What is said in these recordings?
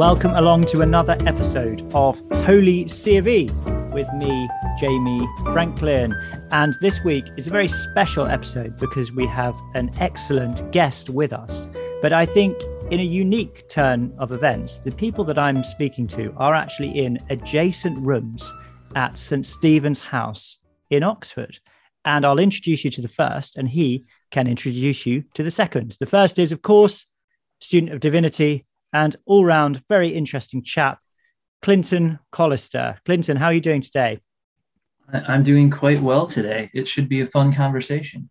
welcome along to another episode of Holy C of E with me, Jamie Franklin. And this week is a very special episode because we have an excellent guest with us. But I think in a unique turn of events, the people that I'm speaking to are actually in adjacent rooms at St. Stephen's House in Oxford. And I'll introduce you to the first, and he can introduce you to the second. The first is, of course, student of divinity and all round very interesting chap, Clinton Collister. Clinton, how are you doing today? I'm doing quite well today. It should be a fun conversation.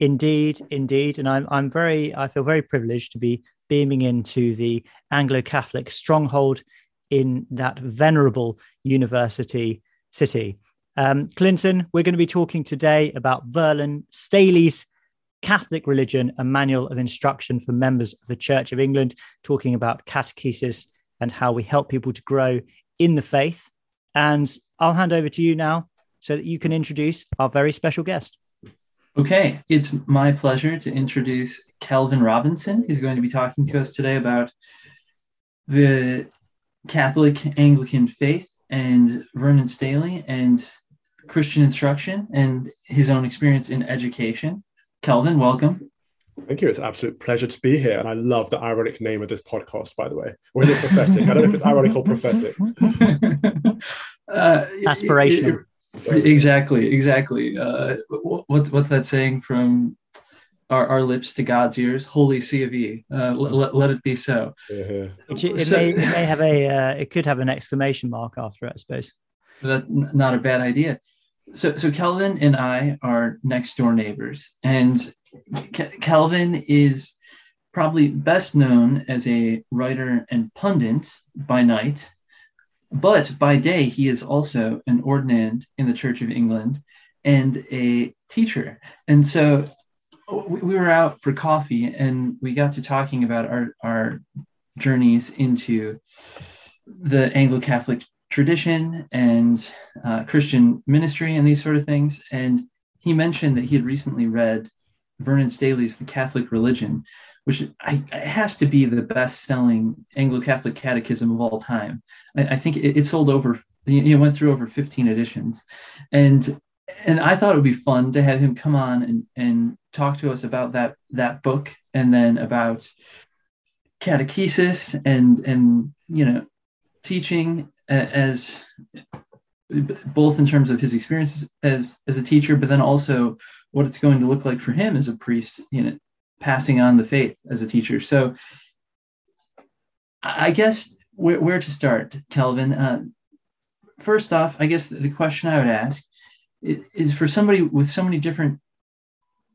Indeed, indeed. And I'm, I'm very, I feel very privileged to be beaming into the Anglo Catholic stronghold in that venerable university city. Um, Clinton, we're going to be talking today about Vernon Staley's Catholic Religion, a manual of instruction for members of the Church of England, talking about catechesis and how we help people to grow in the faith. And I'll hand over to you now so that you can introduce our very special guest. Okay, it's my pleasure to introduce Kelvin Robinson. He's going to be talking to us today about the Catholic Anglican faith and Vernon Staley and Christian instruction and his own experience in education. Kelvin, welcome. Thank you. It's an absolute pleasure to be here. And I love the ironic name of this podcast, by the way. Or is it prophetic? I don't know if it's ironic or prophetic. uh, Aspirational. exactly, exactly. Uh, what, what's that saying from our, our lips to God's ears? Holy C of E. Uh, let, let it be so. It, it, so, may, it may have a, uh, it could have an exclamation mark after it, I suppose. That, not a bad idea. So, so Kelvin and I are next door neighbors, and Ke- Kelvin is probably best known as a writer and pundit by night, but by day he is also an ordinand in the Church of England and a teacher. And so we, we were out for coffee, and we got to talking about our our journeys into the Anglo Catholic tradition and uh, Christian ministry and these sort of things. And he mentioned that he had recently read Vernon Staley's The Catholic Religion, which I, has to be the best selling Anglo Catholic catechism of all time. I, I think it, it, sold over, you know, went through over 15 editions. And and I thought it would be fun to have him come on and, and talk to us about that that book and then about catechesis and and you know teaching as both in terms of his experience as as a teacher, but then also what it's going to look like for him as a priest, you know, passing on the faith as a teacher. So, I guess where, where to start, Kelvin? Uh, first off, I guess the question I would ask is for somebody with so many different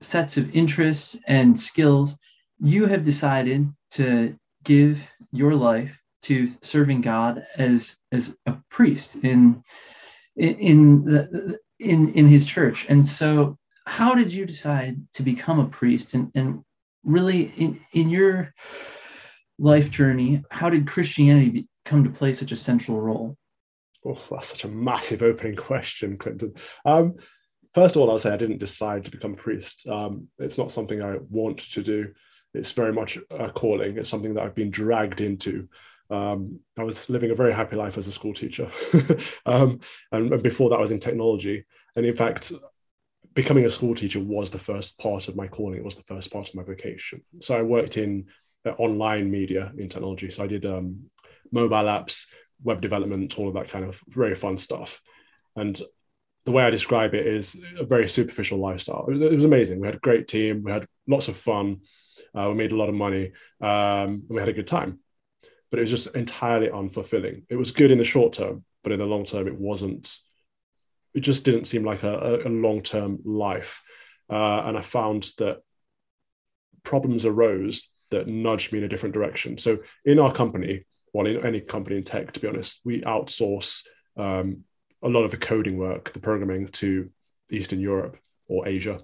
sets of interests and skills, you have decided to give your life to serving God as as a priest in in the, in in his church. And so, how did you decide to become a priest? And and really, in in your life journey, how did Christianity come to play such a central role? Oh, that's such a massive opening question, Clinton. Um, first of all, I'll say I didn't decide to become a priest. Um, it's not something I want to do. It's very much a calling. It's something that I've been dragged into um, I was living a very happy life as a school teacher. um, and, and, before that, I was in technology. And in fact, becoming a school teacher was the first part of my calling. It was the first part of my vocation. So I worked in uh, online media in technology. So I did um, mobile apps, web development, all of that kind of very fun stuff. And the way I describe it is a very superficial lifestyle. It was, it was amazing. We had a great team. We had lots of fun. Uh, we made a lot of money. Um, and we had a good time but it was just entirely unfulfilling. It was good in the short term, but in the long term, it wasn't. It just didn't seem like a, a long term life. Uh, and I found that problems arose that nudged me in a different direction. So in our company, well, in any company in tech, to be honest, we outsource um, a lot of the coding work, the programming to Eastern Europe or Asia.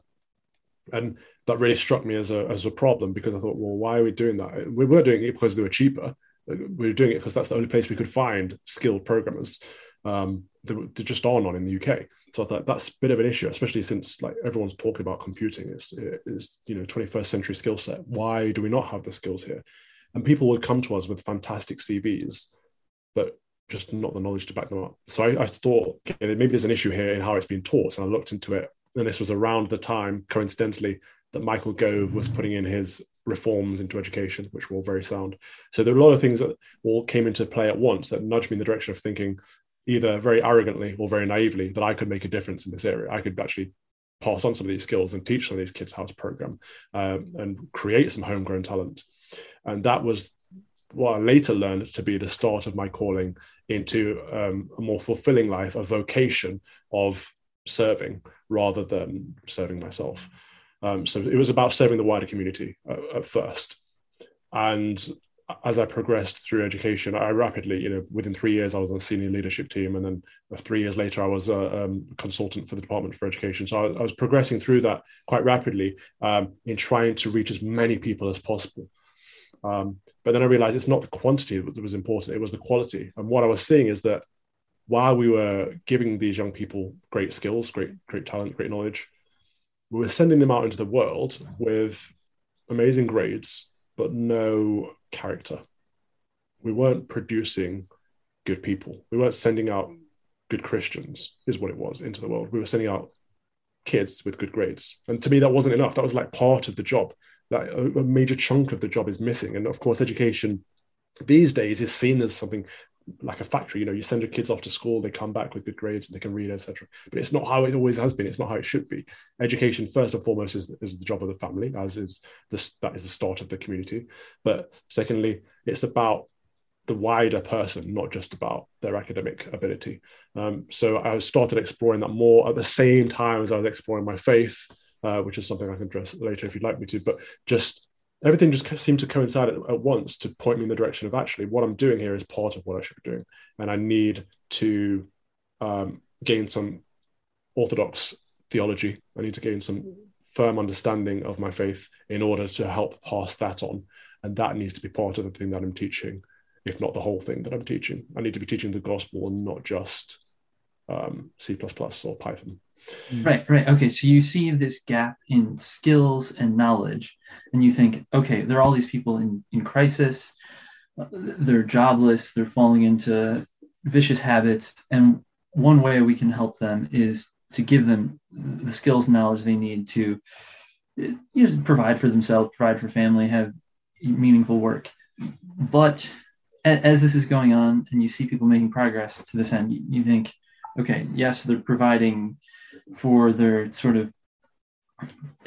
And that really struck me as a, as a problem because I thought, well, why are we doing that? We were doing it because they were cheaper, we were doing it because that's the only place we could find skilled programmers um, that, just aren't on in the UK. So I thought that's a bit of an issue, especially since like everyone's talking about computing is is you know 21st century skill set. Why do we not have the skills here? and people would come to us with fantastic CVs, but just not the knowledge to back them up. So I, I thought okay, maybe there's an issue here in how it's been taught, and I looked into it. And this was around the time, coincidentally, that Michael Gove was putting in his reforms into education, which were all very sound. So there were a lot of things that all came into play at once that nudged me in the direction of thinking, either very arrogantly or very naively, that I could make a difference in this area. I could actually pass on some of these skills and teach some of these kids how to program um, and create some homegrown talent. And that was what I later learned to be the start of my calling into um, a more fulfilling life, a vocation of serving rather than serving myself. Um, so it was about serving the wider community uh, at first. And as I progressed through education, I rapidly, you know, within three years, I was on the senior leadership team. And then three years later, I was a um, consultant for the Department for Education. So I, I was progressing through that quite rapidly um, in trying to reach as many people as possible. Um, but then I realized it's not the quantity that was important, it was the quality. And what I was seeing is that while we were giving these young people great skills, great, great talent, great knowledge, we were sending them out into the world with amazing grades, but no character. We weren't producing good people. We weren't sending out good Christians, is what it was, into the world. We were sending out kids with good grades. And to me, that wasn't enough. That was like part of the job. That a, major chunk of the job is missing. And of course, education these days is seen as something like a factory. You know, you send your kids off to school, they come back with good grades, and they can read, etc. But it's not how it always has been. It's not how it should be. Education, first and foremost, is, is the job of the family, as is this that is the start of the community. But secondly, it's about the wider person, not just about their academic ability. Um, so I started exploring that more at the same time as I was exploring my faith, uh, which is something I can address later if you'd like me to. But just everything just seemed to coincide at, at, once to point me in the direction of actually what I'm doing here is part of what I should be doing, and I need to um, gain some orthodox theology. I need to gain some firm understanding of my faith in order to help pass that on, and that needs to be part of the thing that I'm teaching, if not the whole thing that I'm teaching. I need to be teaching the gospel and not just um, C++ or Python. Right, right. Okay, so you see this gap in skills and knowledge, and you think, okay, there are all these people in, in crisis, they're jobless, they're falling into vicious habits, and one way we can help them is to give them the skills and knowledge they need to you know, provide for themselves, provide for family, have meaningful work. But as this is going on, and you see people making progress to this end, you think, okay, yes, they're providing for their sort of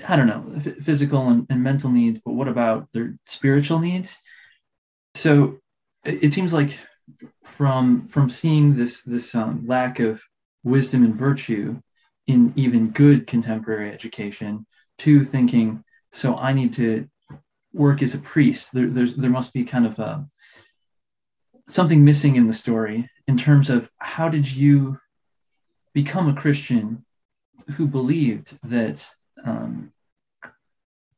I don't know, f- physical and, and, mental needs, but what about their spiritual needs? So it, it seems like from from seeing this this um, lack of wisdom and virtue in even good contemporary education to thinking, so I need to work as a priest. There, there's there must be kind of a, uh, something missing in the story in terms of how did you become a Christian who believed that um,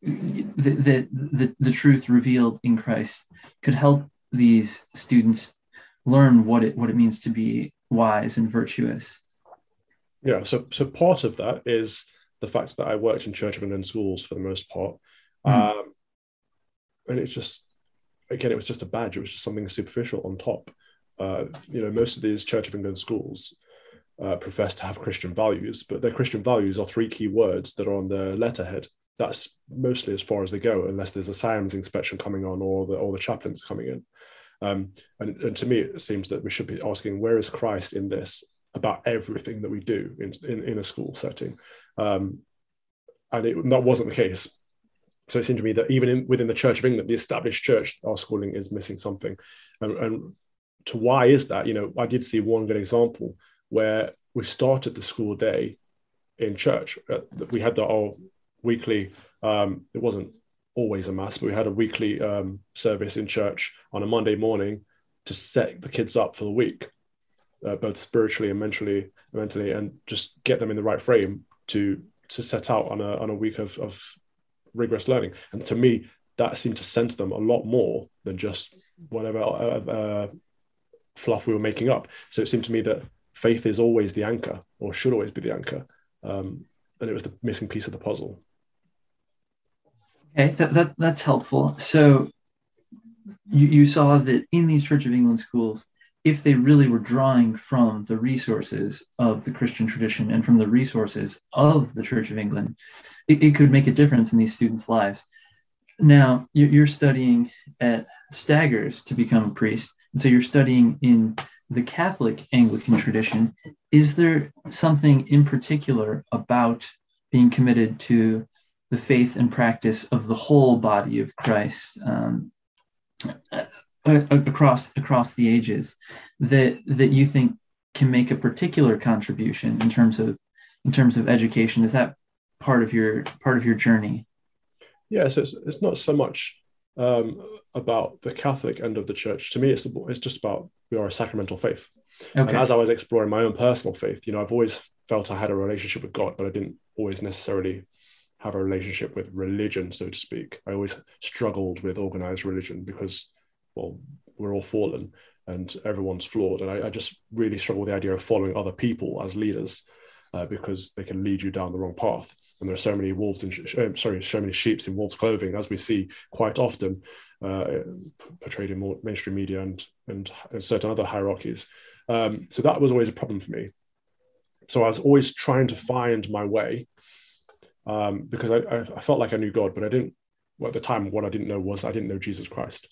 that the, the truth revealed in Christ could help these students learn what it what it means to be wise and virtuous. Yeah, so so part of that is the fact that I worked in Church of England schools for the most part, mm. um, and it's just again it was just a badge. It was just something superficial on top. Uh, you know, most of these Church of England schools uh, profess to have Christian values, but their Christian values are three key words that are on the letterhead. That's mostly as far as they go, unless there's a SIAMS inspection coming on or the or the chaplains coming in. Um, and, and, to me, it seems that we should be asking, where is Christ in this about everything that we do in, in, in a school setting? Um, and it, that wasn't the case. So it seemed to me that even in, within the Church of England, the established church, our schooling is missing something. And, and to why is that? You know, I did see one good example where we started the school day in church. Uh, we had the all weekly. Um, it wasn't always a mass, but we had a weekly um, service in church on a Monday morning to set the kids up for the week, uh, both spiritually and mentally, mentally, and just get them in the right frame to to set out on a on a week of, of rigorous learning. And to me, that seemed to center them a lot more than just whatever uh, uh, fluff we were making up. So it seemed to me that faith is always the anchor or should always be the anchor. Um, and it was the missing piece of the puzzle. Okay, that, that, that's helpful. So you, you saw that in these Church of England schools, if they really were drawing from the resources of the Christian tradition and from the resources of the Church of England, it, it could make a difference in these students' lives. Now, you're studying at Staggers to become a priest, and so you're studying in the Catholic Anglican tradition. Is there something in particular about being committed to the faith and practice of the whole body of Christ um, across across the ages that that you think can make a particular contribution in terms of in terms of education? Is that part of your part of your journey? Yes, it's it's not so much um, about the Catholic end of the church. To me, it's it's just about we are a sacramental faith. Okay. And as I was exploring my own personal faith, you know, I've always felt I had a relationship with God, but I didn't always necessarily have a relationship with religion, so to speak. I always struggled with organized religion because, well, we're all fallen and everyone's flawed. And I, I just really struggle with the idea of following other people as leaders uh, because they can lead you down the wrong path. And there are so many wolves in, uh, sorry, so many sheep in wolves' clothing, as we see quite often uh, portrayed in more mainstream media and, and, and certain other hierarchies. Um, so that was always a problem for me. So I was always trying to find my way um, because I, I, felt like I knew God, but I didn't. Well, at the time, what I didn't know was I didn't know Jesus Christ,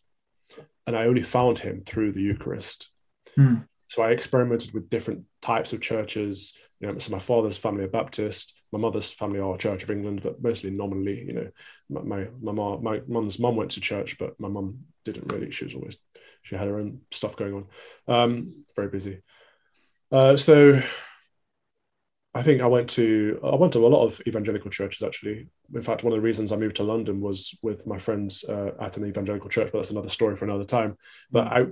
and I only found Him through the Eucharist. Hmm. So I experimented with different types of churches. You know, so my father's family are Baptist, my mother's family are Church of England, but mostly nominally. You know, my my mom, my mum's mum went to church, but my mum didn't really. She was always she had her own stuff going on. Um, very busy. Uh, so I think I went to I went to a lot of evangelical churches actually. In fact, one of the reasons I moved to London was with my friends uh, at an evangelical church, but that's another story for another time. But I,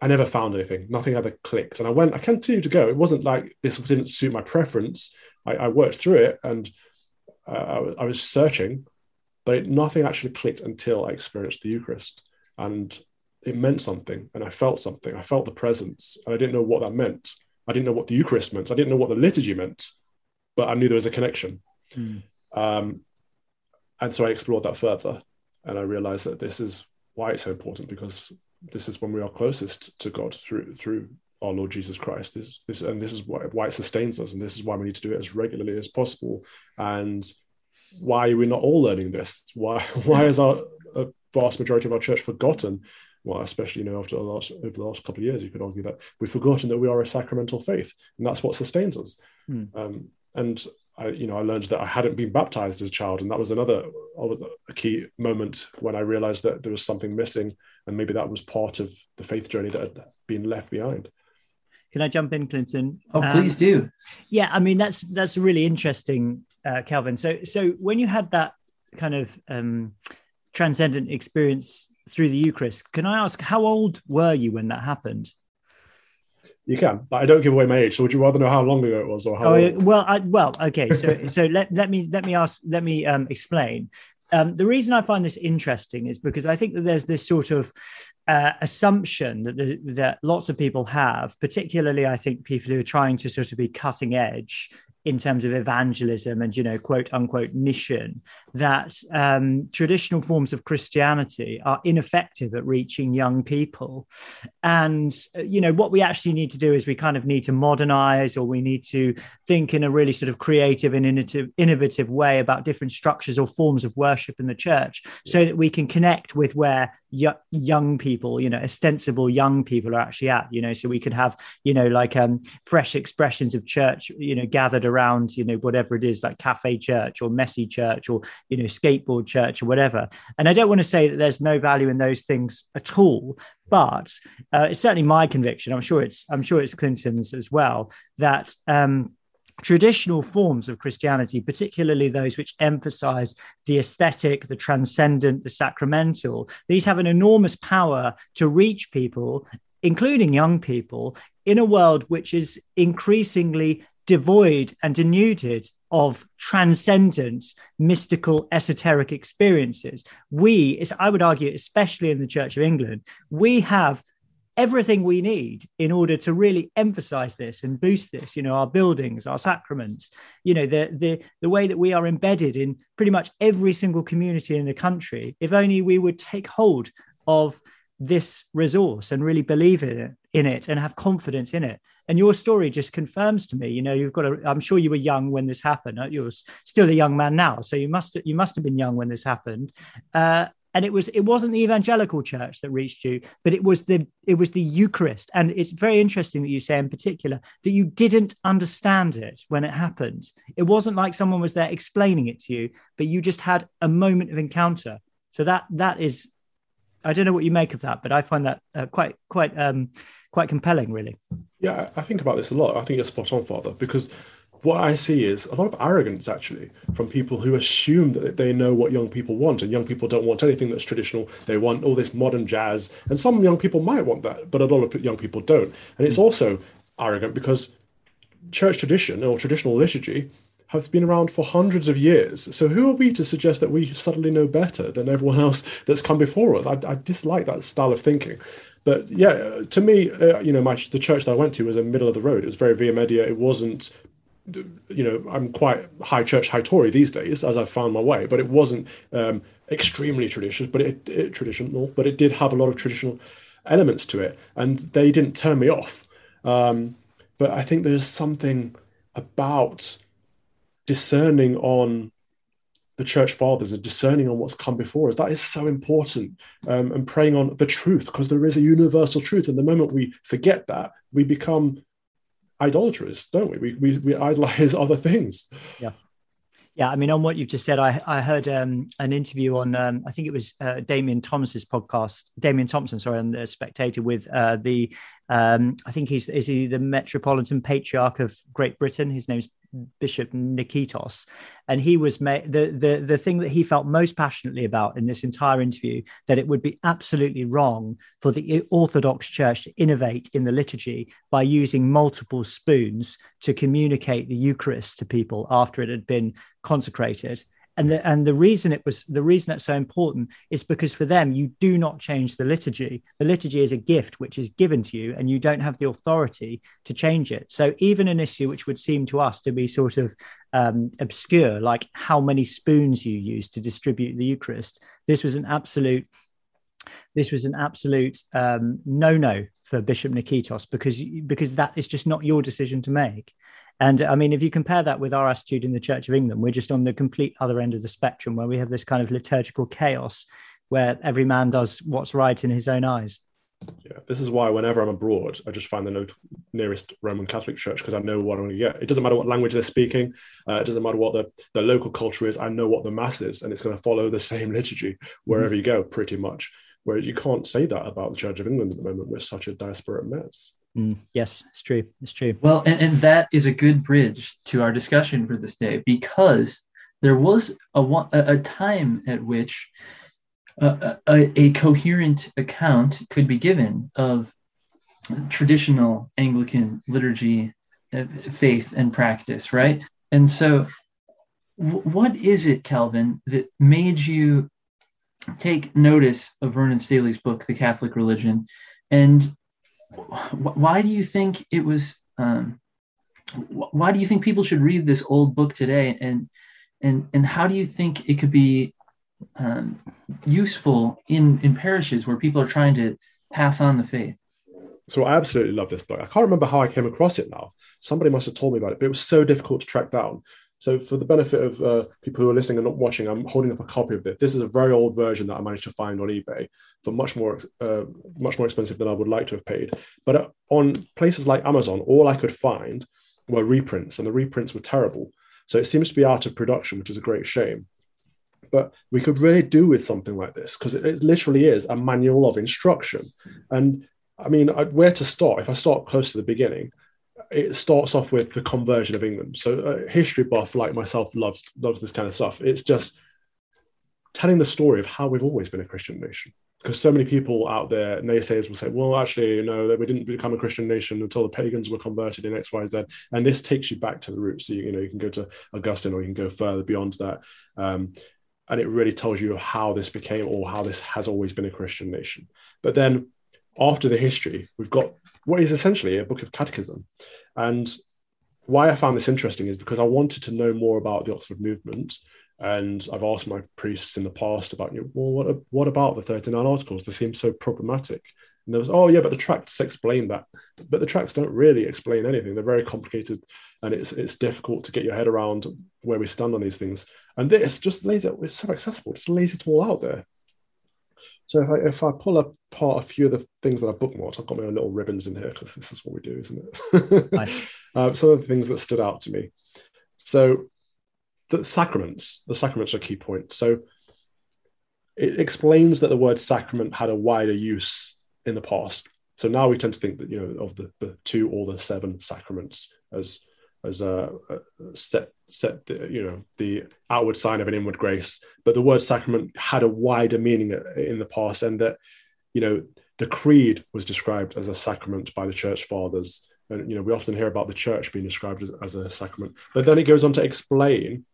I, never found anything. Nothing ever clicked, and I went. I continued to go. It wasn't like this didn't suit my preference. I, I worked through it, and uh, I, I, was searching, but it, nothing actually clicked until I experienced the Eucharist, and it meant something, and I felt something. I felt the presence, and I didn't know what that meant I didn't know what the Eucharist meant. I didn't know what the liturgy meant, but I knew there was a connection. Mm. Um, and so I explored that further, and I realized that this is why it's so important because this is when we are closest to God through through our Lord Jesus Christ. This this and this is why, why it sustains us, and this is why we need to do it as regularly as possible. And why are we not all learning this? Why why is our a vast majority of our church forgotten well, especially you know after the last over the last couple of years, you could argue that we've forgotten that we are a sacramental faith, and that's what sustains us. Mm. Um, and I, you know, I learned that I hadn't been baptized as a child, and that was another a key moment when I realized that there was something missing, and maybe that was part of the faith journey that had been left behind. Can I jump in, Clinton? Oh, please um, do. Yeah, I mean that's that's really interesting, uh, Kelvin. So so when you had that kind of um, transcendent experience through the Eucharist. Can I ask, how old were you when that happened? You can, but I don't give away my age. So would you rather know how long ago it was, or how? Oh, well, I, well, okay. So, so let, let me let me ask. Let me um, explain. Um, the reason I find this interesting is because I think that there's this sort of uh, assumption that the, that lots of people have, particularly I think people who are trying to sort of be cutting edge in terms of evangelism and you know quote unquote mission that um, traditional forms of christianity are ineffective at reaching young people. And uh, you know what we actually need to do is we kind of need to modernize or we need to think in a really sort of creative and innovative, innovative way about different structures or forms of worship in the church so that we can connect with where young people you know ostensible young people are actually at you know so we could have you know like um fresh expressions of church you know gathered around you know whatever it is like cafe church or messy church or you know skateboard church or whatever. And i don't want to say that there's no value in those things at all but uh, it's certainly my conviction i'm sure it's i'm sure it's clinton's as well that um traditional forms of Christianity, particularly those which emphasize the aesthetic, the transcendent, the sacramental, these have an enormous power to reach people, including young people, in a world which is increasingly devoid and denuded of transcendent, mystical, esoteric experiences. We, I would argue, especially in the Church of England, we have everything we need in order to really emphasize this and boost this you know our buildings our sacraments you know the the the way that we are embedded in pretty much every single community in the country. If only we would take hold of this resource and really believe in it in it and have confidence in it. And your story just confirms to me you know you've got a i'm sure you were young when this happened you're still a young man now so you must you must have been young when this happened. Uh, and it was it wasn't the evangelical church that reached you but it was the it was the eucharist and it's very interesting that you say in particular that you didn't understand it when it happened it wasn't like someone was there explaining it to you but you just had a moment of encounter so that that is I don't know what you make of that, but I find that uh, quite quite um, quite compelling, really. Yeah, I think about this a lot. I think you're spot on, Father, because what I see is a lot of arrogance actually from people who assume that they know what young people want, and young people don't want anything that's traditional. They want all this modern jazz, and some young people might want that, but a lot of young people don't. And it's also arrogant because church tradition or traditional liturgy has been around for hundreds of years. So who are we to suggest that we suddenly know better than everyone else that's come before us? I, I dislike that style of thinking. But yeah, to me, uh, you know, my, the church that I went to was in the middle of the road. It was very via media. It wasn't, you know, I'm quite high church, high Tory these days as I've found my way, but it wasn't um, extremely traditional, but it, it traditional, but it did have a lot of traditional elements to it, and they didn't turn me off. Um, but I think there's something about discerning on the church fathers and discerning on what's come before us that is so important um, and praying on the truth because there is a universal truth and the moment we forget that we become idolaters don't we? We, we, we idolize other things. Yeah. Yeah, I mean, on what you've just said, I, I heard um, an interview on, um, I think it was uh, Damian Thomas's podcast, Damian Thompson, sorry, on the Spectator with uh, the, um, I think he's is he the Metropolitan Patriarch of Great Britain. His name's Bishop Nikitas, and he was made the the the thing that he felt most passionately about in this entire interview that it would be absolutely wrong for the Orthodox Church to innovate in the liturgy by using multiple spoons to communicate the Eucharist to people after it had been consecrated and the, and the reason it was the reason that's so important is because for them you do not change the liturgy the liturgy is a gift which is given to you and you don't have the authority to change it so even an issue which would seem to us to be sort of um, obscure like how many spoons you use to distribute the eucharist this was an absolute this was an absolute um, no-no for Bishop Nikitas because because that is just not your decision to make. And I mean, if you compare that with our attitude in the Church of England, we're just on the complete other end of the spectrum where we have this kind of liturgical chaos where every man does what's right in his own eyes. Yeah, this is why whenever I'm abroad, I just find the nearest Roman Catholic church because I know what I'm going to get. It doesn't matter what language they're speaking. Uh, it doesn't matter what the, the local culture is. I know what the mass is, and it's going to follow the same liturgy wherever mm. you go, pretty much. Whereas you can't say that about the Church of England at the moment. We're such a disparate mess. Mm, yes, it's true. It's true. Well, and, and that is a good bridge to our discussion for this day because there was a, a time at which a, a, a coherent account could be given of traditional Anglican liturgy, uh, faith, and practice, right? And so, what is it, Kelvin, that made you take notice of Vernon Staley's book, The Catholic Religion, and why do you think it was um, why do you think people should read this old book today and and and how do you think it could be um, useful in in parishes where people are trying to pass on the faith so I absolutely love this book. I can't remember how I came across it now. Somebody must have told me about it, but it was so difficult to track down. So, for the benefit of uh, people who are listening and not watching, I'm holding up a copy of this. This is a very old version that I managed to find on eBay for much more, uh, much more expensive than I would like to have paid. But uh, on places like Amazon, all I could find were reprints, and the reprints were terrible. So it seems to be out of production, which is a great shame. But we could really do with something like this because it, it literally is a manual of instruction. And I mean, where to start? If I start close to the beginning, it starts off with the conversion of England. So a history buff like myself loves loves this kind of stuff. It's just telling the story of how we've always been a Christian nation. Because so many people out there, naysayers, will say, "Well, actually, you know, that we didn't become a Christian nation until the pagans were converted in X, Y, Z." And this takes you back to the roots. So you, you know, you can go to Augustine, or you can go further beyond that, um, and it really tells you how this became, or how this has always been a Christian nation. But then after the history, we've got what is essentially a book of catechism. And why I found this interesting is because I wanted to know more about the Oxford movement And I've asked my priests in the past about, you know, well, what, what about the 39 articles? They seem so problematic. And there was, oh yeah, but the tracts explain that. But the tracts don't really explain anything. They're very complicated, and it's it's difficult to get your head around where we stand on these things. And this just lays it. It's so accessible. Just lays it all out there. So if I if I pull apart a few of the things that I bookmarked, I've got my own little ribbons in here because this is what we do, isn't it? nice. uh, some of the things that stood out to me. So the sacraments, the sacraments are a key point. So it explains that the word sacrament had a wider use in the past. So now we tend to think that you know of the, the two or the seven sacraments as as a, a set set you know the outward sign of an inward grace, but the word sacrament had a wider meaning in the past, and that you know the creed was described as a sacrament by the church fathers. And you know we often hear about the church being described as, as a sacrament, but then it goes on to explain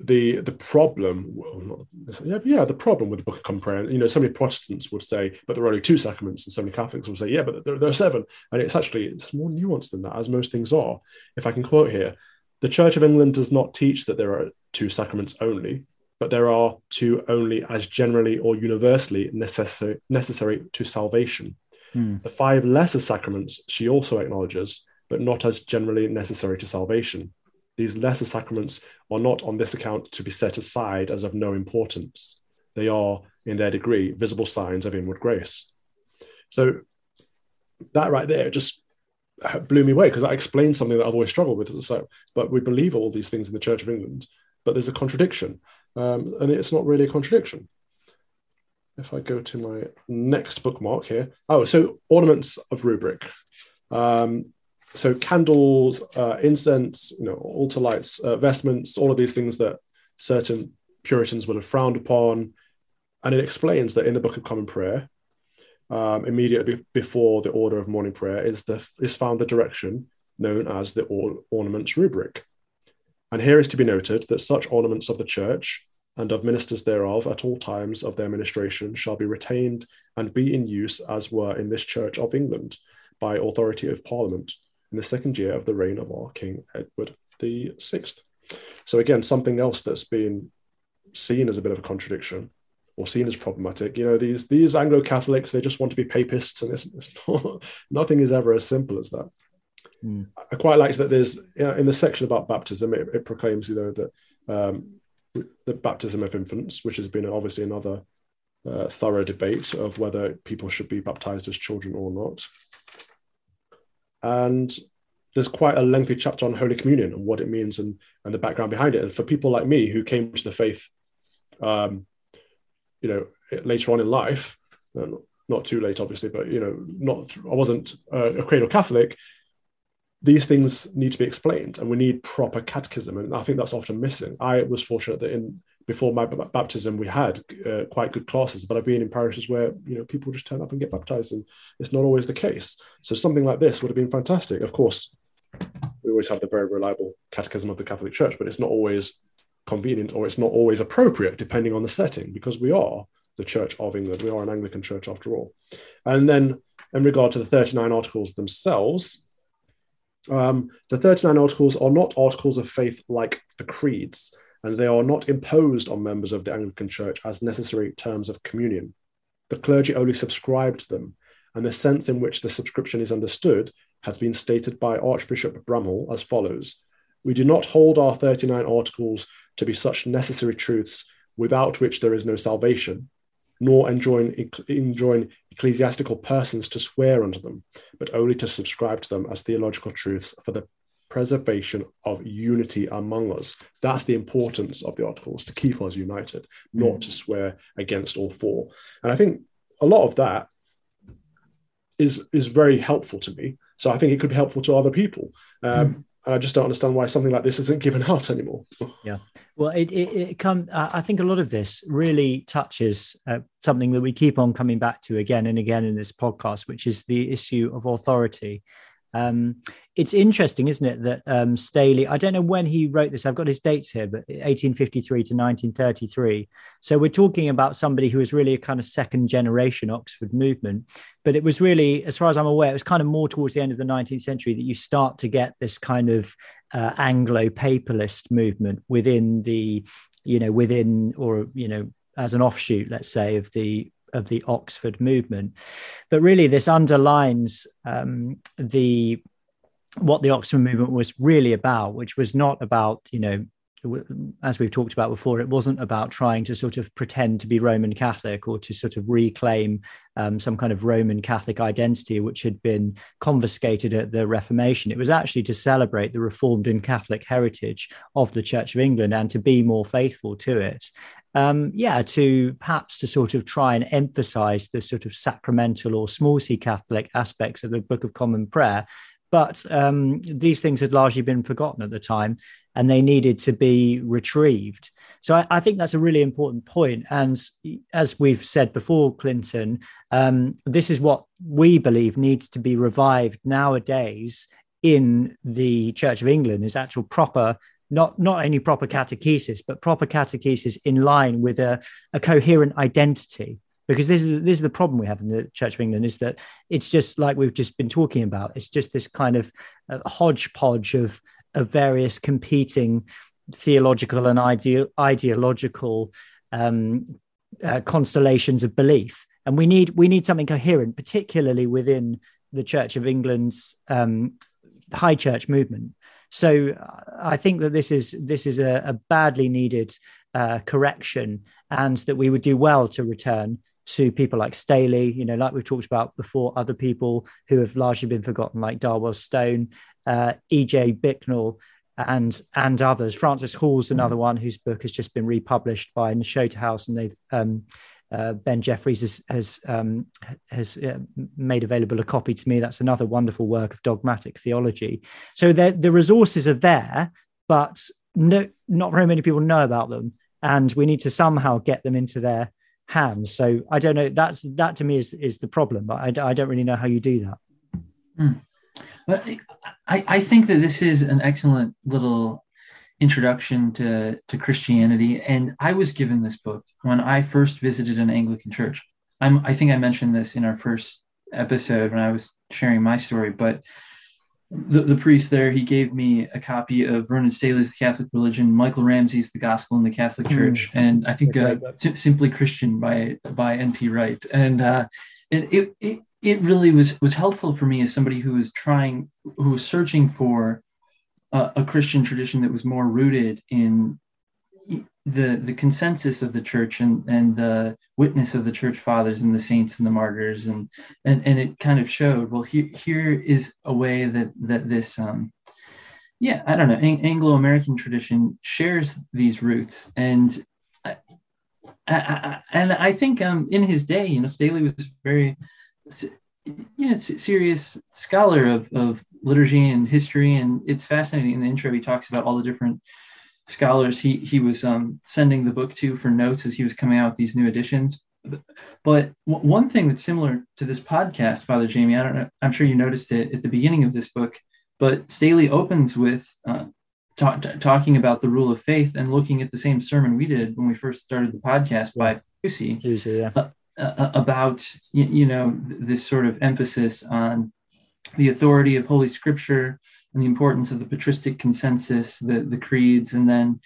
the the problem well, yeah, yeah the problem with the book of common prayer you know so many protestants would say but there are only two sacraments and so many catholics would say yeah but there, there, are seven. And it's actually it's more nuanced than that as most things are. If i can quote here the church of england does not teach that there are two sacraments only but there are two only as generally or universally necessary necessary to salvation. Hmm. the five lesser sacraments she also acknowledges but not as generally necessary to salvation these lesser sacraments are not on this account to be set aside as of no importance. They are, in their degree, visible signs of inward grace. So that right there just blew me away because that explains something that I've always struggled with. So, but we believe all these things in the Church of England, but there's a contradiction, um, and it's not really a contradiction. If I go to my next bookmark here, oh, so ornaments of rubric. Um, so candles, uh, incense, you know, altar lights, uh, vestments, all of these things that certain Puritans would have frowned upon. And it explains that in the Book of Common Prayer, um, immediately before the order of morning prayer, is the is found the direction known as the or- ornaments rubric. And here is to be noted that such ornaments of the church and of ministers thereof at all times of their ministration shall be retained and be in use as were in this church of England by authority of Parliament in the second year of the reign of our King Edward the Sixth. So again, something else that's been seen as a bit of a contradiction or seen as problematic. You know, these these Anglo Catholics they just want to be papists, and it's, it's not, nothing is ever as simple as that. Mm. I quite like that. There's you know, in the section about baptism, it, it proclaims you know that um, the baptism of infants, which has been obviously another uh, thorough debate of whether people should be baptized as children or not and there's quite a lengthy chapter on Holy Communion and what it means and, and the background behind it. And for people like me who came to the faith, um, you know, later on in life, uh, not too late, obviously, but you know, not I wasn't a cradle Catholic. These things need to be explained, and we need proper catechism, and I think that's often missing. I was fortunate that in before my baptism, we had uh, quite good classes, but I've been in parishes where you know people just turn up and get baptized, and it's not always the case. So something like this would have been fantastic. Of course, we always have the very reliable Catechism of the Catholic Church, but it's not always convenient or it's not always appropriate depending on the setting because we are the Church of England. We are an Anglican church after all. And then, in regard to the 39 articles themselves, um, the 39 articles are not articles of faith like the creeds and they are not imposed on members of the Anglican Church as necessary terms of communion. The clergy only subscribe to them, and the sense in which the subscription is understood has been stated by Archbishop Bramhall as follows We do not hold our 39 articles to be such necessary truths without which there is no salvation, nor enjoin, enjoin ecclesiastical persons to swear unto them, but only to subscribe to them as theological truths for the preservation of unity among us. That's the importance of the articles to keep us united, not mm. to swear against all four. And I think a lot of that is is very helpful to me. So I think it could be helpful to other people. Um, mm. And I just don't understand why something like this isn't given out anymore. yeah, well, it it, it come. I think a lot of this really touches uh, something that we keep on coming back to again and again in this podcast, which is the issue of authority Um, it's interesting, isn't it, that um, Staley, I don't know when he wrote this, I've got his dates here, but 1853 to 1933. So we're talking about somebody who was really a kind of second generation Oxford movement. But it was really, as far as I'm aware, it was kind of more towards the end of the 19th century that you start to get this kind of uh, Anglo papalist movement within the, you know, within or, you know, as an offshoot, let's say, of the of the Oxford movement. But really, this underlines um, the what the Oxford movement was really about, which was not about you know as we've talked about before, it wasn't about trying to sort of pretend to be Roman Catholic or to sort of reclaim um, some kind of Roman Catholic identity, which had been confiscated at the Reformation. It was actually to celebrate the Reformed and Catholic heritage of the Church of England and to be more faithful to it. Um, yeah, to perhaps to sort of try and emphasize the sort of sacramental or small c Catholic aspects of the Book of Common Prayer but um, these things had largely been forgotten at the time and they needed to be retrieved. So I, I think that's a really important point. And as we've said before, Clinton, um, this is what we believe needs to be revived nowadays in the Church of England is actual proper not not only proper catechesis, but proper catechesis in line with a, a coherent identity because this is this is the problem we have in the Church of England is that it's just like we've just been talking about. It's just this kind of uh, hodgepodge of of various competing theological and ide- ideological um, uh, constellations of belief, and we need we need something coherent, particularly within the Church of England's um, high church movement. So I think that this is this is a, a badly needed uh, correction, and that we would do well to return to people like Staley, you know, like we've talked about before, other people who have largely been forgotten, like Darwell Stone, uh, E.J. Bicknell, and and others. Francis Hall's another one whose book has just been republished by Nashotah House, and they've um, uh, Ben Jeffries has has, um, has uh, made available a copy to me. That's another wonderful work of dogmatic theology. So the resources are there, but no, not very many people know about them, and we need to somehow get them into their hands. So I don't know. That's that to me is is the problem. But I, I don't really know how you do that. Hmm. But I, I think that this is an excellent little introduction to, to Christianity. And I was given this book when I first visited an Anglican church. I'm, I think I mentioned this in our first episode when I was sharing my story, but the, the priest there, he gave me a copy of Vernon Staley's The Catholic Religion, Michael Ramsey's The Gospel in the Catholic hmm. Church, mm. and I think uh, Simply Christian by by N.T. Wright. And uh, it, it, it, it really was, was helpful for me as somebody who was trying, who was searching for a, a Christian tradition that was more rooted in the the consensus of the church and and the witness of the church fathers and the saints and the martyrs. And and and it kind of showed well here here is a way that that this um yeah i don't know anglo-american tradition shares these roots. And I, I, and i think um in his day you know staley was very you know serious scholar of of liturgy and history. And it's fascinating. In the intro he talks about all the different scholars he he was um, sending the book to for notes as he was coming out with these new editions. But one thing that's similar to this podcast, Father Jamie, I don't know, I'm sure you noticed it at the beginning of this book, but Staley opens with uh, ta- t- talking about the rule of faith and looking at the same sermon we did when we first started the podcast by Lucy, yeah. uh, uh, about you, you know this sort of emphasis on the authority of Holy Scripture and the importance of the patristic consensus, the, the creeds, and then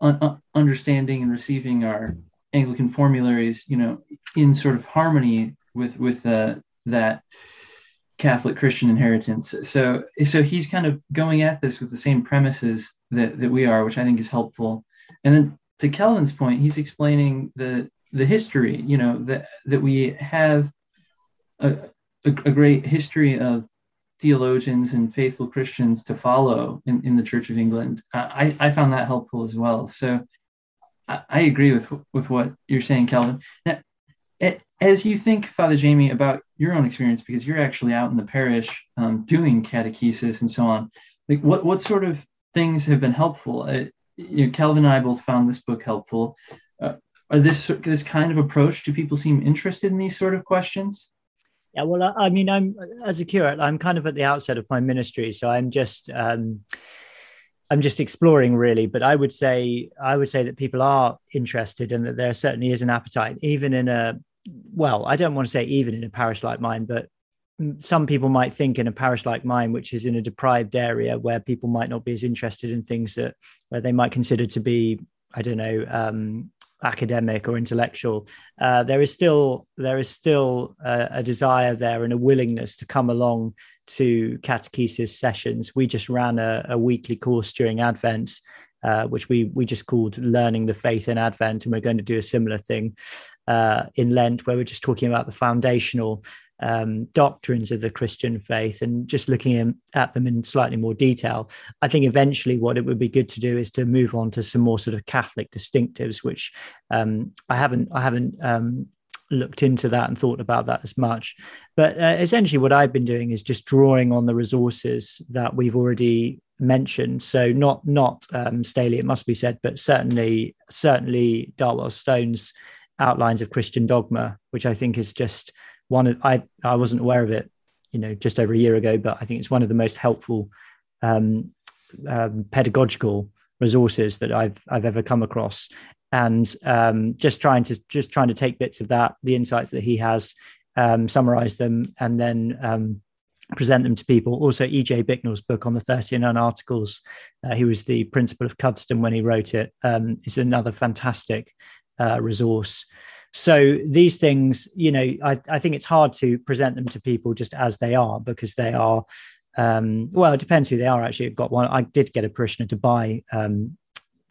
un- understanding and receiving our Anglican formularies, you know, in sort of harmony with with uh, that Catholic Christian inheritance. So so he's kind of going at this with the same premises that that we are, which I think is helpful. And then to Kelvin's point, he's explaining the the history, you know, that that we have a, a, a great history of theologians and faithful Christians to follow in, in the Church of England. I, I found that helpful as well. So I, I agree with with what you're saying, Kelvin. Now, as you think, Father Jamie, about your own experience, because you're actually out in the parish um, doing catechesis and so on, like what what sort of things have been helpful? Uh, you know, Kelvin and I both found this book helpful. Uh, are this this kind of approach? Do people seem interested in these sort of questions? Yeah, well, I, I, mean, I'm as a curate, I'm kind of at the outset of my ministry, so I'm just um, I'm just exploring really. But I would say I would say that people are interested, and that there certainly is an appetite, even in a well, I don't want to say even in a parish like mine, but some people might think in a parish like mine, which is in a deprived area where people might not be as interested in things that where they might consider to be, I don't know, um, academic or intellectual. Uh, there is still there is still a, a, desire there and a willingness to come along to catechesis sessions. We just ran a, a weekly course during Advent. Uh, which we we just called learning the faith in Advent, and we're going to do a similar thing uh, in Lent, where we're just talking about the foundational um, doctrines of the Christian faith and just looking in, at them in slightly more detail. I think eventually what it would be good to do is to move on to some more sort of Catholic distinctives, which um, I haven't I haven't um, looked into that and thought about that as much. But uh, essentially, what I've been doing is just drawing on the resources that we've already mentioned. So not not um, Staley, it must be said, but certainly certainly Darwell Stone's outlines of Christian dogma, which I think is just one I I wasn't aware of it, you know, just over a year ago, but I think it's one of the most helpful um, um, pedagogical resources that I've I've ever come across. And um, just trying to just trying to take bits of that, the insights that he has, um, summarize them, and then um, present them to people. Also, E.J. Bicknell's book on the 39 articles, uh, he was the principal of Cuddesdon when he wrote it, um, is another fantastic uh, resource. So these things, you know, I, I think it's hard to present them to people just as they are because they are um, well, it depends who they are. Actually, I've got one. I did get a parishioner to buy um,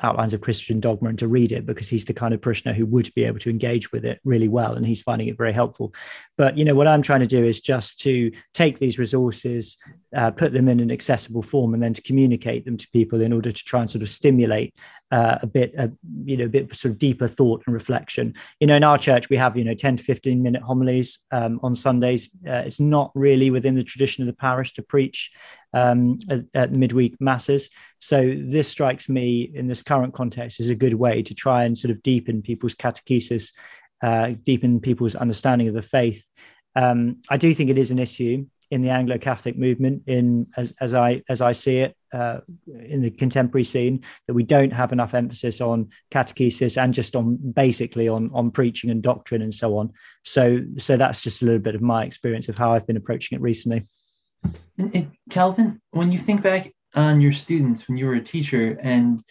outlines of Christian dogma and to read it because he's the kind of parishioner who would be able to engage with it really well and he's finding it very helpful. But you know what I'm trying to do is just to take these resources, uh, put them in an accessible form, and then to communicate them to people in order to try and sort of stimulate uh, a bit, uh, you know, a bit sort of deeper thought and reflection. You know, in our church we have you know 10 to 15 minute homilies um, on Sundays. Uh, it's not really within the tradition of the parish to preach um, at, at, midweek masses. So this strikes me in this current context as a good way to try and sort of deepen people's catechesis, uh, deepen people's understanding of the faith. Um, I do think it is an issue in the Anglo-Catholic movement, in as, as I as I see it uh, in the contemporary scene, that we don't have enough emphasis on catechesis and just on basically on on preaching and doctrine and so on. So so that's just a little bit of my experience of how I've been approaching it recently. And, and Calvin, when you think back on your students when you were a teacher and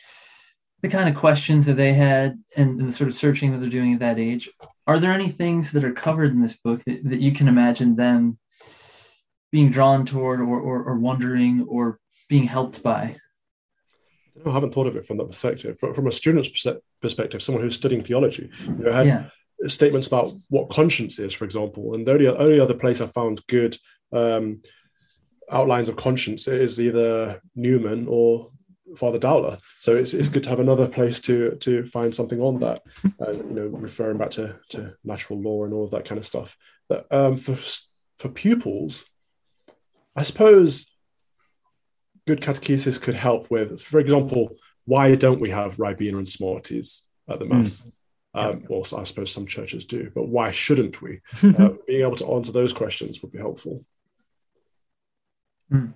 the kind of questions that they had and, and, the sort of searching that they're doing at that age, are there any things that are covered in this book that, that you can imagine them being drawn toward or, or, or wondering or being helped by? I haven't thought of it from that perspective. From, from a student's perspective, someone who's studying theology, you know, had yeah. statements about what conscience is, for example. And the only, only other place I found good um, outlines of conscience is either Newman or Father Dowler. So it's, it's good to have another place to to find something on that, and you know, referring back to, to natural law and all of that kind of stuff. But um, for for pupils, I suppose good catechesis could help with, for example, why don't we have Ribena and Smarties at the mass? Mm. Um, well, I suppose some churches do, but why shouldn't we? uh, being able to answer those questions would be helpful. Mm.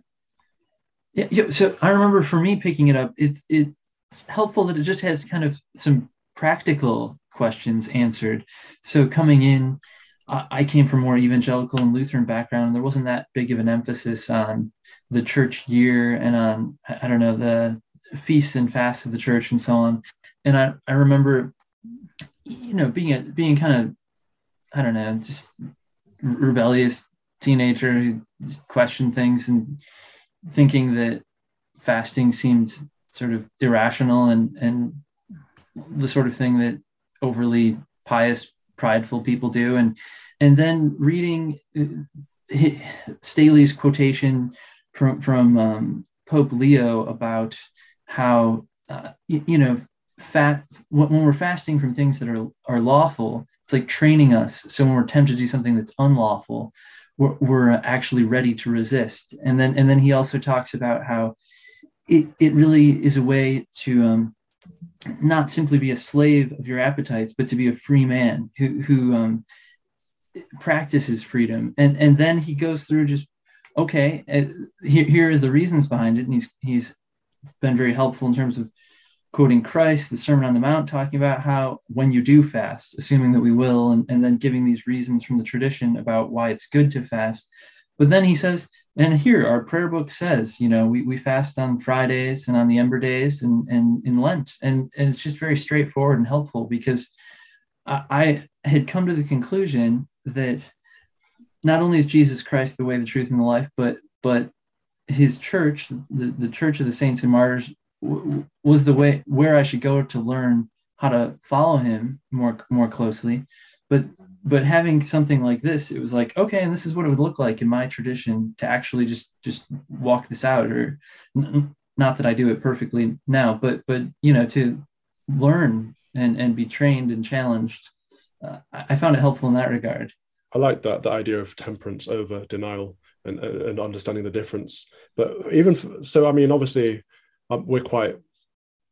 Yeah, yeah. So I remember for me picking it up, it's it's helpful that it just has kind of some practical questions answered. So coming in, I, came from more evangelical and Lutheran background, and there wasn't that big of an emphasis on the church year and on I don't know the feasts and fasts of the church and so on. And I, I remember, you know, being a being kind of I don't know, just rebellious teenager who questioned things and thinking that fasting seemed sort of irrational and and the sort of thing that overly pious prideful people do and and then reading uh, Staley's quotation from from um, Pope Leo about how uh, you, you, know fat when, we're fasting from things that are are lawful it's like training us so when we're tempted to do something that's unlawful we're, we're actually ready to resist. And then and then he also talks about how it, it really is a way to um, not simply be a slave of your appetites, but to be a free man who who um, practices freedom. And and then he goes through just okay here, here are the reasons behind it. And he's he's been very helpful in terms of quoting christ the sermon on the mount talking about how when you do fast assuming that we will and, and then giving these reasons from the tradition about why it's good to fast. But then he says and here our prayer book says you know we, we fast on fridays and on the ember days and, and in lent and, and it's just very straightforward and helpful because I, I had come to the conclusion that not only is Jesus Christ the way, the truth, and the life, but but his church, the, the church of the saints and martyrs, w- was the way where I should go to learn how to follow him more more closely. But but having something like this, it was like okay, and this is what it would look like in my tradition to actually just just walk this out, or not that I do it perfectly now, but but you know to learn and and be trained and challenged. Uh, I found it helpful in that regard. I like that the idea of temperance over denial and and understanding the difference. But even for, so, I mean, obviously, um, we're quite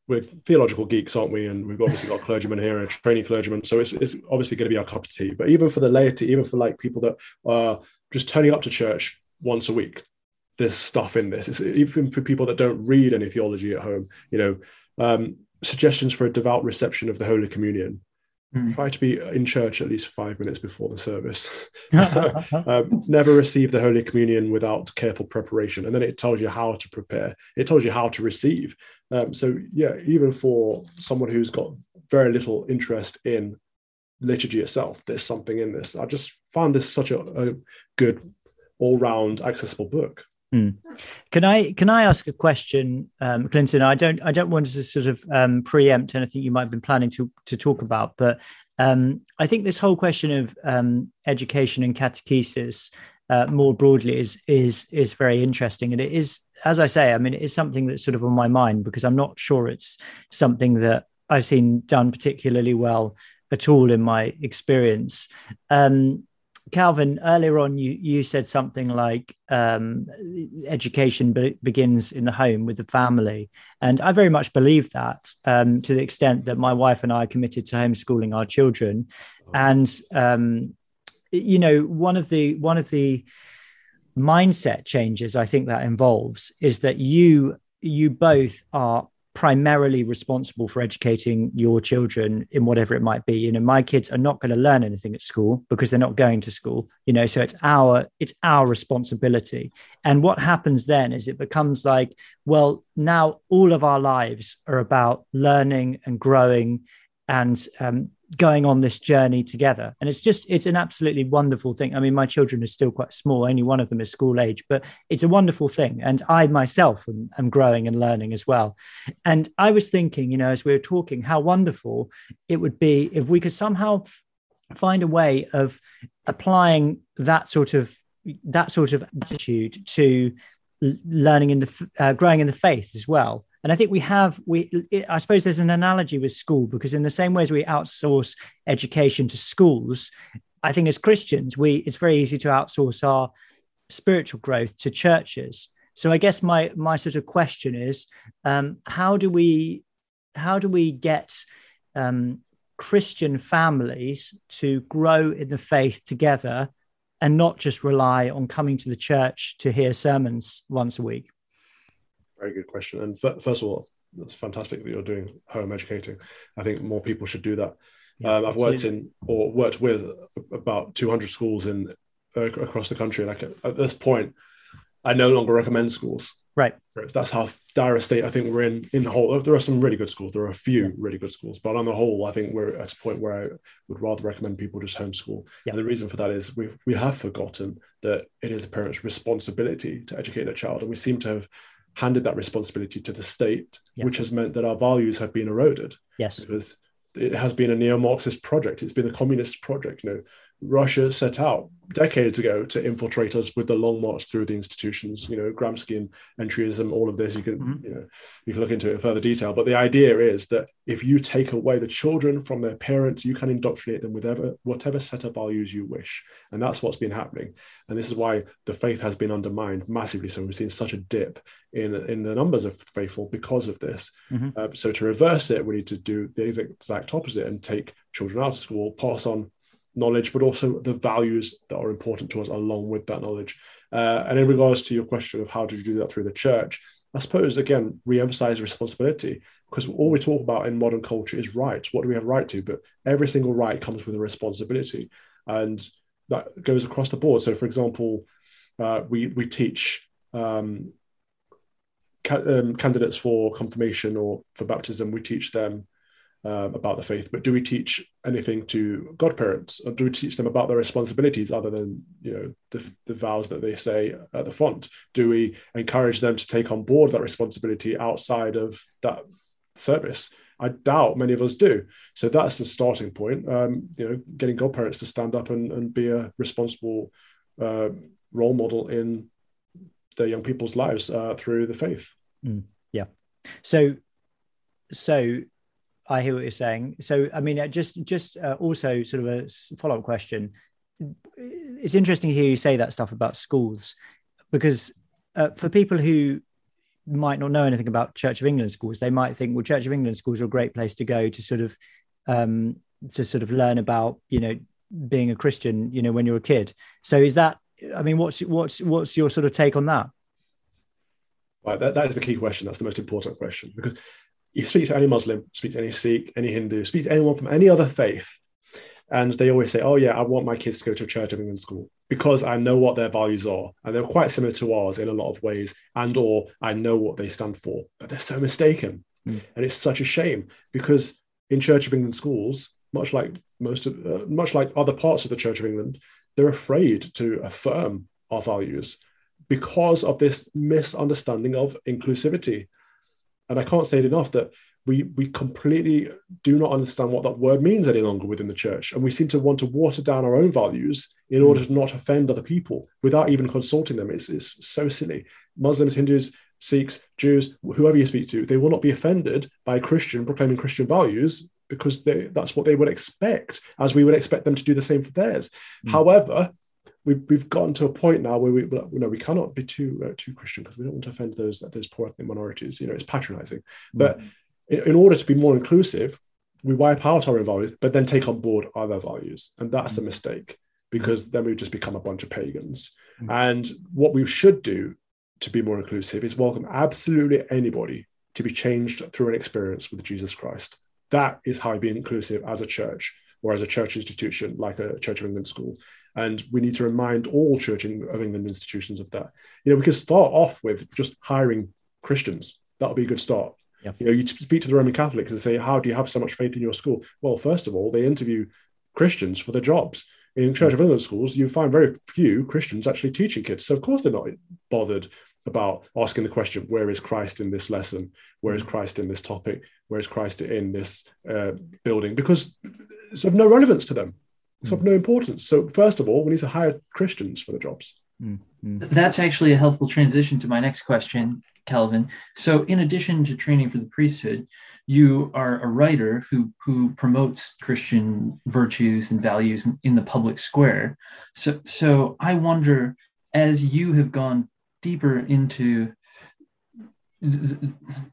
we're theological geeks, aren't we? And we've obviously got clergymen here and a training clergyman, so it's it's obviously going to be our cup of tea. But even for the laity, even for like people that are just turning up to church once a week, there's stuff in this. It's, even for people that don't read any theology at home, you know, um, suggestions for a devout reception of the Holy Communion Mm. Try to be in church at least five minutes before the service. um, never receive the Holy Communion without careful preparation. And then it tells you how to prepare, it tells you how to receive. Um, so, yeah, even for someone who's got very little interest in liturgy itself, there's something in this. I just found this such a, a good, all round, accessible book. Hmm. Can I can I ask a question, um, Clinton? I don't I don't want to sort of um, preempt anything you might have been planning to to talk about, but um, I think this whole question of um, education and catechesis uh, more broadly is is is very interesting, and it is, as I say, I mean, it is something that's sort of on my mind because I'm not sure it's something that I've seen done particularly well at all in my experience. Um, Calvin, earlier on, you you said something like um, education be- begins in the home with the family, and I very much believe that. Um, to the extent that my wife and I are committed to homeschooling our children, and um, you know, one of the one of the mindset changes I think that involves is that you you both are primarily responsible for educating your children in whatever it might be. You know my kids are not going to learn anything at school because they're not going to school you know so it's our it's our responsibility. And what happens then is it becomes like well now all of our lives are about learning and growing and um, going on this journey together. And it's just it's an absolutely wonderful thing. I mean my children are still quite small. Only one of them is school age but it's a wonderful thing. And i myself am, am growing and learning as well. And i was thinking you know as we were talking how wonderful it would be if we could somehow find a way of applying that sort of that sort of attitude to learning in the uh, growing in the faith as well and I think we have we I suppose there's an analogy with school because in the same way as we outsource education to schools, I think as Christians we it's very easy to outsource our spiritual growth to churches. So I guess my my sort of question is, um, how do we how do we get um, Christian families to grow in the faith together and not just rely on coming to the church to hear sermons once a week? Very good question. And f- first of all, it's fantastic that you're doing home educating. I think more people should do that. Yeah, um, I've worked in or worked with about 200 schools in uh, across the country. Like at, at, this point, I no longer recommend schools. Right. That's how dire a state I think we're in. In the whole, there are some really good schools. There are a few yeah. really good schools, but on the whole, I think we're at a point where I would rather recommend people just homeschool. Yeah. And the reason for that is we we have forgotten that it is a parent's responsibility to educate their child, and we seem to have handed that responsibility to the state, which has meant that our values have been eroded. Yes. Because it has been a neo-Marxist project. It's been a communist project. You know, Russia set out decades ago to infiltrate us with the long march through the institutions. You know, Gramsci and entryism, all of this. You can, mm-hmm. you know, you can look into it in further detail. But the idea is that if you take away the children from their parents, you can indoctrinate them with whatever, whatever set of values you wish, and that's what's been happening. And this is why the faith has been undermined massively. So we've seen such a dip in in the numbers of faithful because of this. Mm-hmm. Uh, so to reverse it, we need to do the exact opposite and take children out of school, pass on knowledge, but also the values that are important to us along with that knowledge. Uh, and in regards to your question of how do you do that through the church, I suppose again re-emphasize responsibility because all we talk about in modern culture is rights. What do we have right to? But every single right comes with a responsibility, and that goes across the board. So, for example, uh, we we teach um, ca- um, candidates for confirmation or for baptism. We teach them um, about the faith, but do we teach anything to godparents, or do we teach them about their responsibilities other than you know the, the vows that they say at the font? Do we encourage them to take on board that responsibility outside of that service? I doubt many of us do. So that's the starting point. Um, you know, getting godparents to stand up and, and be a responsible uh, role model in their young people's lives uh, through the faith. Mm, yeah. So, so I hear what you're saying. So, I mean, uh, just just uh, also sort of a follow up question. It's interesting to hear you say that stuff about schools, because uh, for people who might not know anything about Church of England schools, they might think, well, Church of England schools are a great place to go to sort of um, to sort of learn about, you know, being a Christian, you know, when you're a kid. So, is that? I mean, what's what's what's your sort of take on that? Right, that, that is the key question. That's the most important question because you speak to any Muslim, speak to any Sikh, any Hindu, speak to anyone from any other faith, and they always say, "Oh yeah, I want my kids to go to a Church of England school because I know what their values are, and they're quite similar to ours in a lot of ways, and or I know what they stand for." But they're so mistaken, mm. and it's such a shame because in Church of England schools, much like most of, uh, much like other parts of the Church of England, they're afraid to affirm our values because of this misunderstanding of inclusivity and I can't say it enough that we we completely do not understand what that word means any longer within the church, and we seem to want to water down our own values in order to not offend other people without even consulting them. It's, it's so silly. Muslims, Hindus, Sikhs, Jews, whoever you speak to, they will not be offended by a Christian proclaiming Christian values because they, that's what they would expect, as we would expect them to do the same for theirs. Mm. However, we've, we've gotten to a point now where we you know we cannot be too uh, too Christian because we don't want to offend those those poor ethnic minorities. You know, it's patronizing. Mm-hmm. But in, in, order to be more inclusive, we wipe out our own values, but then take on board other values, and that's mm-hmm. a mistake because then we've just become a bunch of pagans. Mm-hmm. And what we should do to be more inclusive is welcome absolutely anybody to be changed through an experience with Jesus Christ. That is how we be inclusive as a church or as a church institution like a Church of England school. And we need to remind all Church of England institutions of that. You know, we could start off with just hiring Christians. That would be a good start. Yeah. You know, you speak to the Roman Catholics and say, "How do you have so much faith in your school?" Well, first of all, they interview Christians for their jobs. In Church of England schools, you find very few Christians actually teaching kids. So of course they're not bothered about asking the question, "Where is Christ in this lesson? Where is Christ in this topic? Where is Christ in this uh, building?" Because it's of no relevance to them. It's of no importance. So, first of all, we need to hire Christians for the jobs. Mm-hmm. That's actually a helpful transition to my next question, Calvin. So, in addition to training for the priesthood, you are a writer who, who promotes Christian virtues and values in, in the public square. So, so, I wonder, as you have gone deeper into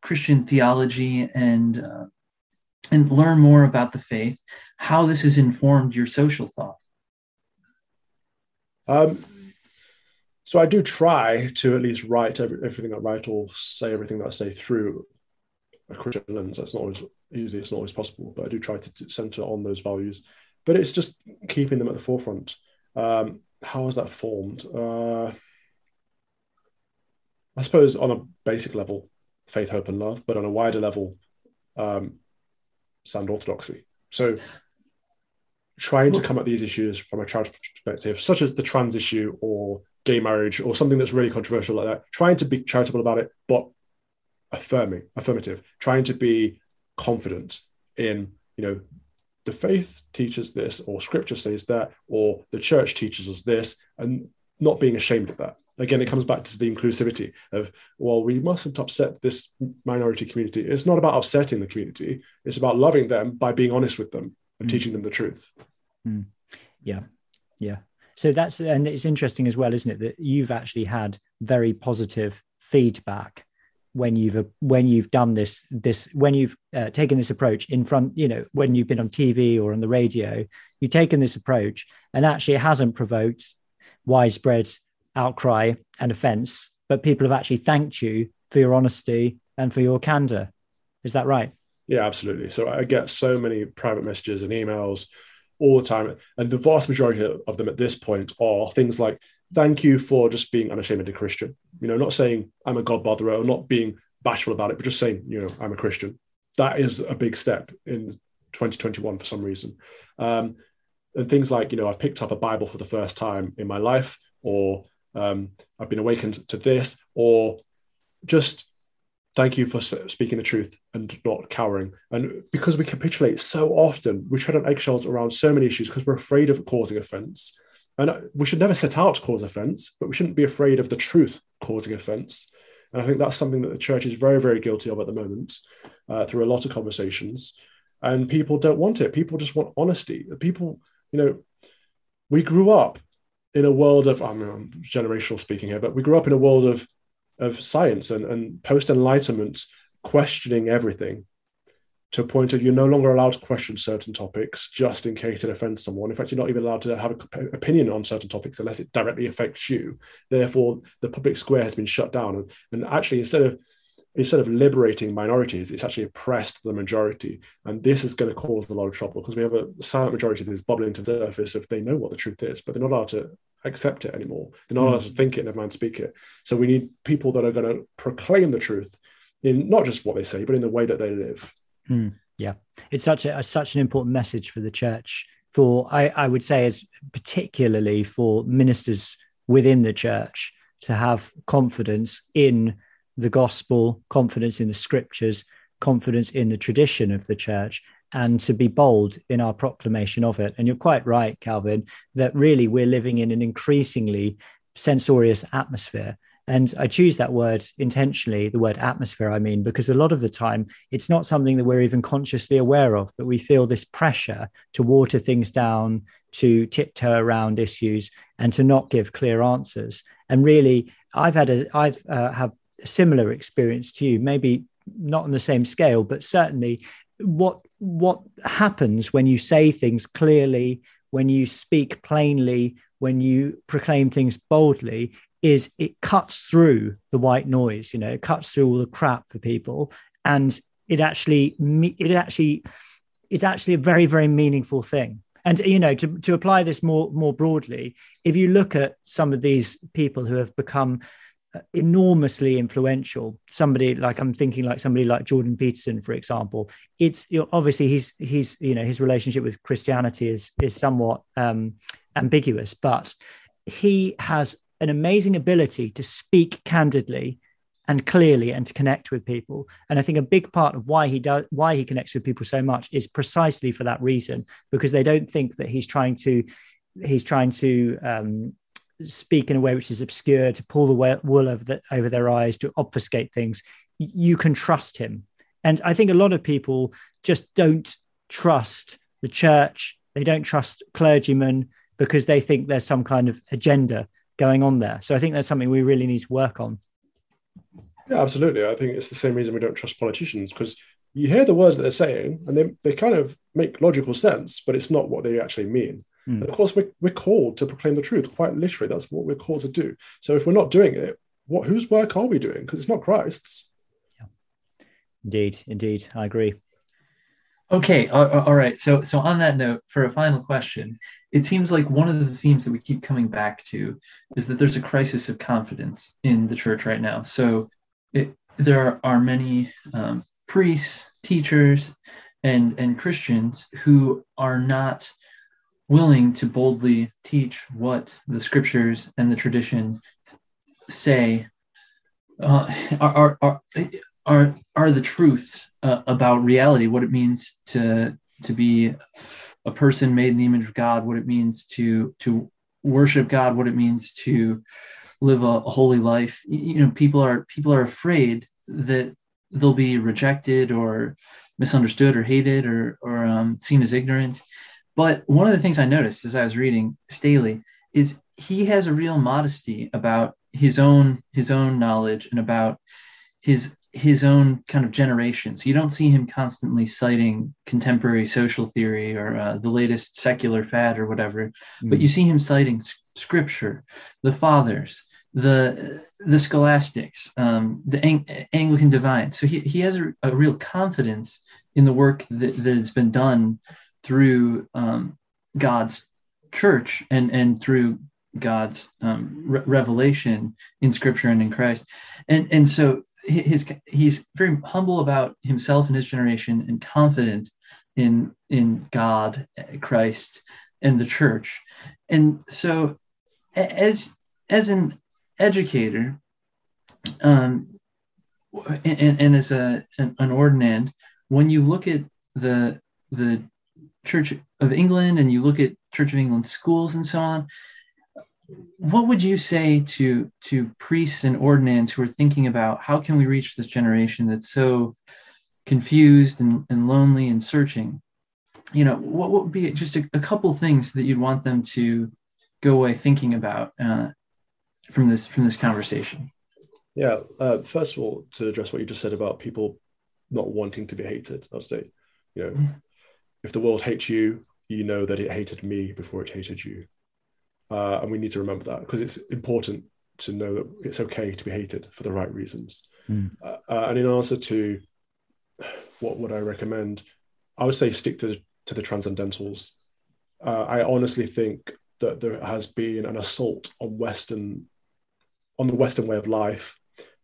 Christian theology and uh, and learn more about the faith, how this has informed your social thought. Um, so I do try to at least write every, everything I write or say everything that I say through a Christian lens. That's not always usually it's not always possible, but I do try to center on those values. But it's just keeping them at the forefront. Um, how is that formed? Uh, I suppose on a basic level, faith, hope, and love, but on a wider level, um, sound orthodoxy. So trying to come at these issues from a charitable perspective, such as the trans issue or gay marriage or something that's really controversial like that, trying to be charitable about it, but affirming, affirmative, trying to be confident in, you know, the faith teaches this, or scripture says that, or the church teaches us this, and not being ashamed of that again it comes back to the inclusivity of well we mustn't upset this minority community. It's not about upsetting the community. It's about loving them by being honest with them and mm. teaching them the truth. Mm. yeah. Yeah. So that's and it's interesting as well isn't it that you've actually had very positive feedback when you've when you've done this this when you've uh, taken this approach in front you know when you've been on tv or on the radio you've taken this approach and actually it hasn't provoked widespread outcry and offense but people have actually thanked you for your honesty and for your candor is that right yeah absolutely so i get so many private messages and emails all the time and the vast majority of them at this point are things like thank you for just being unashamedly Christian. You know, not saying I'm a God botherer or not being bashful about it, but just saying, you know, I'm a Christian. That is a big step in 2021 for some reason. Um, and things like, you know, I've picked up a Bible for the first time in my life, or um, I've been awakened to this, or just thank you for speaking the truth and not cowering. And because we capitulate so often, we tread on eggshells around so many issues because we're afraid of causing offense. And we should never set out to cause offense, but we shouldn't be afraid of the truth causing offense. And I think that's something that the church is very, very guilty of at the moment uh, through a lot of conversations. And people don't want it. People just want honesty. People, you know, we grew up in a world of, I mean, I'm generational speaking here, but we grew up in a world of, of science and, and post enlightenment questioning everything to a point of you're no longer allowed to question certain topics just in case it offends someone. In fact, you're not even allowed to have an opinion on certain topics unless it directly affects you. Therefore, the public square has been shut down. And, and actually, instead of instead of liberating minorities, it's actually oppressed the majority. And this is going to cause a lot of trouble because we have a silent majority that is bubbling to the surface if they know what the truth is, but they're not allowed to accept it anymore. They're not allowed to hmm. think it, never mind speak it. So we need people that are going to proclaim the truth in not just what they say, but in the way that they live. Mm, yeah, it's such a, such an important message for the church. For I, I would say, as particularly for ministers within the church to have confidence in the gospel, confidence in the scriptures, confidence in the tradition of the church, and to be bold in our proclamation of it. And you're quite right, Calvin, that really we're living in an increasingly censorious atmosphere. And I choose that word intentionally, the word atmosphere, I mean, because a lot of the time it's not something that we're even consciously aware of, but we feel this pressure to water things down, to tiptoe around issues, and to not give clear answers. And really, I've had a, I've uh, have similar experience to you, maybe not on the same scale, but certainly what what happens when you say things clearly, when you speak plainly, when you proclaim things boldly is it cuts through the white noise you know it cuts through all the crap for people. And it actually it actually it's actually a very very meaningful thing. And you know to, to apply this more more broadly if you look at some of these people who have become enormously influential. Somebody like i'm thinking like somebody like jordan peterson for example. It's you know, obviously he's he's you know his relationship with christianity is is somewhat um ambiguous but he has an amazing ability to speak candidly and clearly and to connect with people. And i think a big part of why he does why he connects with people so much is precisely for that reason because they don't think that he's trying to he's trying to um, speak in a way which is obscure to pull the wool over, the, over their eyes to obfuscate things you can trust him and i think a lot of people just don't trust the church they don't trust clergymen because they think there's some kind of agenda going on there. So I think that's something we really need to work on. Yeah, absolutely. I think it's the same reason we don't trust politicians because you hear the words that they're saying and they, they kind of make logical sense, but it's not what they actually mean. Mm. of course, we're, we're called to proclaim the truth, quite literally. That's what we're called to do. So if we're not doing it, what whose work are we doing? Because it's not Christ's. Yeah. Indeed, indeed. I agree. Okay, all right. So, so on that note, for a final question, it seems like one of the themes that we keep coming back to is that there's a crisis of confidence in the church right now. So, it, there are many um, priests, teachers, and and Christians who are not willing to boldly teach what the scriptures and the tradition say uh, are, are, are are the truths uh, about reality, what it means to to be a person made in the image of God, what it means to to worship God, what it means to live a, a holy life. You know, people are people are afraid that they'll be rejected or misunderstood or hated or or um, seen as ignorant. But one of the things I noticed as I was reading Staley is he has a real modesty about his own his own knowledge and about his his own kind of generations. You don't see him constantly citing contemporary social theory or uh, the latest secular fad or whatever, mm. but you see him citing scripture, the fathers, the the scholastics, um, the Ang- Anglican divines. So he, he has a, a, real confidence in the work that, that has been done through um, God's church and, and through God's um, re- revelation in Scripture and in Christ, and and so his he's very humble about himself and his generation, and confident in in God, Christ, and the church, and so as as an educator, um, and, and as a an, an ordinand, when you look at the the Church of England and you look at Church of England schools and so on, what would you say to to priests and ordinands who are thinking about how can we reach this generation that's so confused and, and lonely and searching you know what, what would be just a, a couple things that you'd want them to go away thinking about uh, from this from this conversation yeah uh, first of all to address what you just said about people not wanting to be hated i'll say you know mm-hmm. If the world hates you you know that it hated me before it hated you uh, and we need to remember that because it's important to know that it's okay to be hated for the right reasons. Mm. Uh, and in answer to what would I recommend, I would say stick to, to the transcendentals. Uh, I honestly think that there has been an assault on Western, on the Western way of life,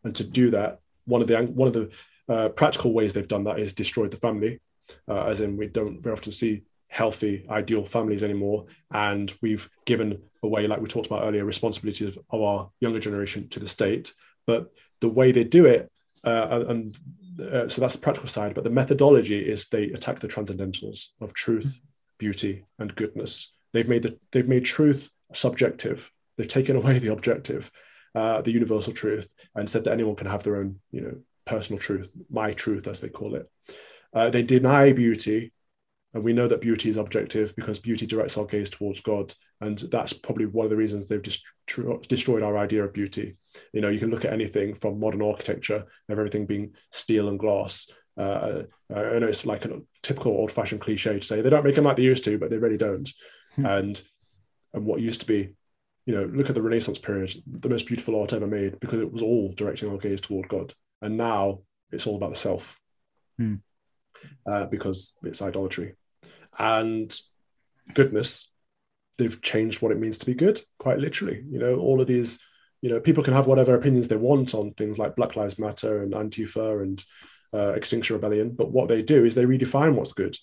and to do that, one of the one of the uh, practical ways they've done that is destroyed the family, uh, as in we don't very often see healthy, ideal families anymore. And we've given away, like we talked about earlier, responsibilities of, our younger generation to the state. But the way they do it, uh, and uh, so that's the practical side, but the methodology is they attack the transcendentals of truth, beauty, and goodness. They've made the, they've made truth subjective. They've taken away the objective, uh, the universal truth, and said that anyone can have their own, you know, personal truth, my truth, as they call it. Uh, they deny beauty and we know that beauty is objective because beauty directs our gaze towards God. And that's probably one of the reasons they've just destroyed our idea of beauty. You know, you can look at anything from modern architecture of everything being steel and glass. Uh, I know it's like a typical old fashioned cliche to say they don't make them like they used to, but they really don't. Hmm. And and what used to be, you know, look at the Renaissance period, the most beautiful art ever made because it was all directing our gaze toward God. And now it's all about the self. Hmm. Uh, because it's idolatry. And goodness they've changed what it means to be good quite literally. You know all of these you know people can have whatever opinions they want on things like black lives matter and antifa and uh, extinction rebellion but what they do is they redefine what's good.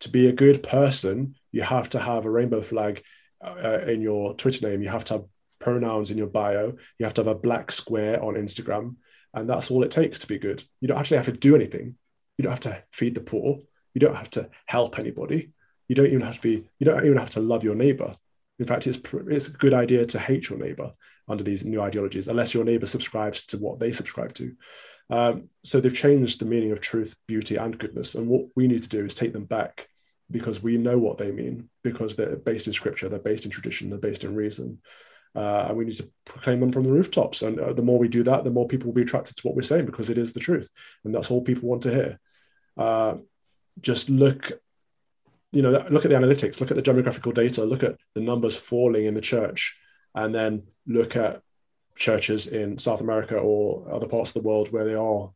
To be a good person you have to have a rainbow flag uh, in your twitter name. You have to have pronouns in your bio. You have to have a black square on instagram. And that's all it takes to be good. You don't actually have to do anything you don't have to feed the poor you don't have to help anybody. You don't even have to be. You don't even have to love your neighbor. In fact, it's it's a good idea to hate your neighbor under these new ideologies, unless your neighbor subscribes to what they subscribe to. Um, so they've changed the meaning of truth, beauty, and goodness. And what we need to do is take them back because we know what they mean because they're based in scripture, they're based in tradition, they're based in reason. Uh, and we need to proclaim them from the rooftops. And uh, the more we do that, the more people will be attracted to what we're saying because it is the truth. And that's all people want to hear. Uh, just look you know look at the analytics look at the demographical data look at the numbers falling in the church and then look at churches in south america or other parts of the world where they are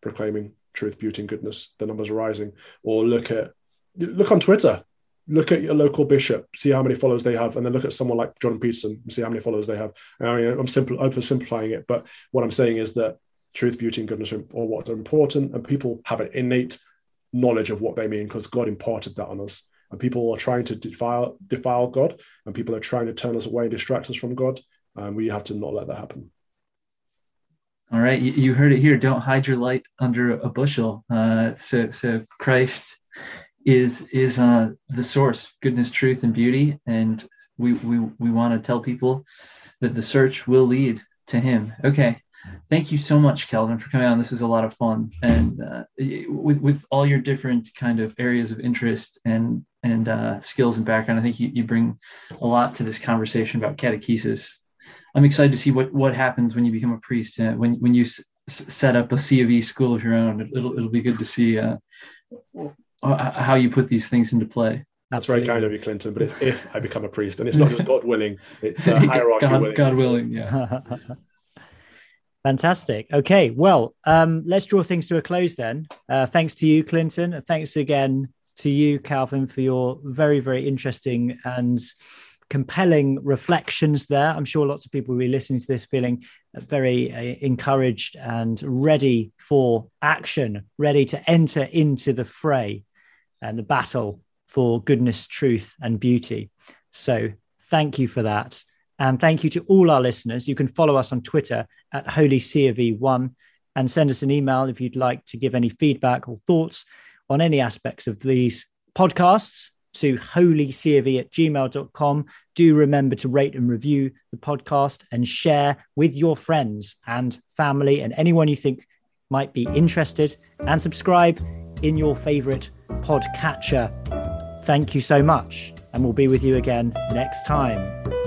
proclaiming truth beauty and goodness the numbers are rising. Or look at look on twitter. Look at your local bishop see how many followers they have and then look at someone like jordan peterson see how many followers they have. I mean i'm simple simplifying it but what i'm saying is that truth beauty and goodness are what are important and people have an innate knowledge of what they mean because God imparted that on us. And people are trying to defile defile God, and people are trying to turn us away and distract us from God. And we have to not let that happen. All right, you, heard it here. Don't hide your light under a bushel. Uh, so, so Christ is is uh, the source, goodness, truth, and beauty, and we we we want to tell people that the search will lead to Him. Okay, Thank you so much, Kelvin, for coming on. This was a lot of fun, and uh, with with all your different kind of areas of interest and and uh, skills and background, I think you, you bring a lot to this conversation about catechesis. I'm excited to see what what happens when you become a priest. Uh, when when you set up a C of E school of your own. It'll it'll be good to see uh, how you put these things into play. That's very kind of you, Clinton. But it's if I become a priest, and it's not just God willing; it's uh, hierarchy God, willing. God willing, yeah. Fantastic. Okay, well, um, let's draw things to a close then. Uh, thanks to you, Clinton. Thanks again to you, Calvin, for your very, very interesting and compelling reflections there. I'm sure lots of people will be listening to this feeling very uh, encouraged and ready for action, ready to enter into the fray and the battle for goodness, truth, and beauty. So thank you for that. And thank you to all our listeners. You can follow us on Twitter at Holy one and send us an email if you'd like to give any feedback or thoughts on any aspects of these podcasts to holycov at gmail.com. Do remember to rate and review the podcast and share with your friends and family and anyone you think might be interested and subscribe in your favorite podcatcher. Thank you so much, and we'll be with you again next time.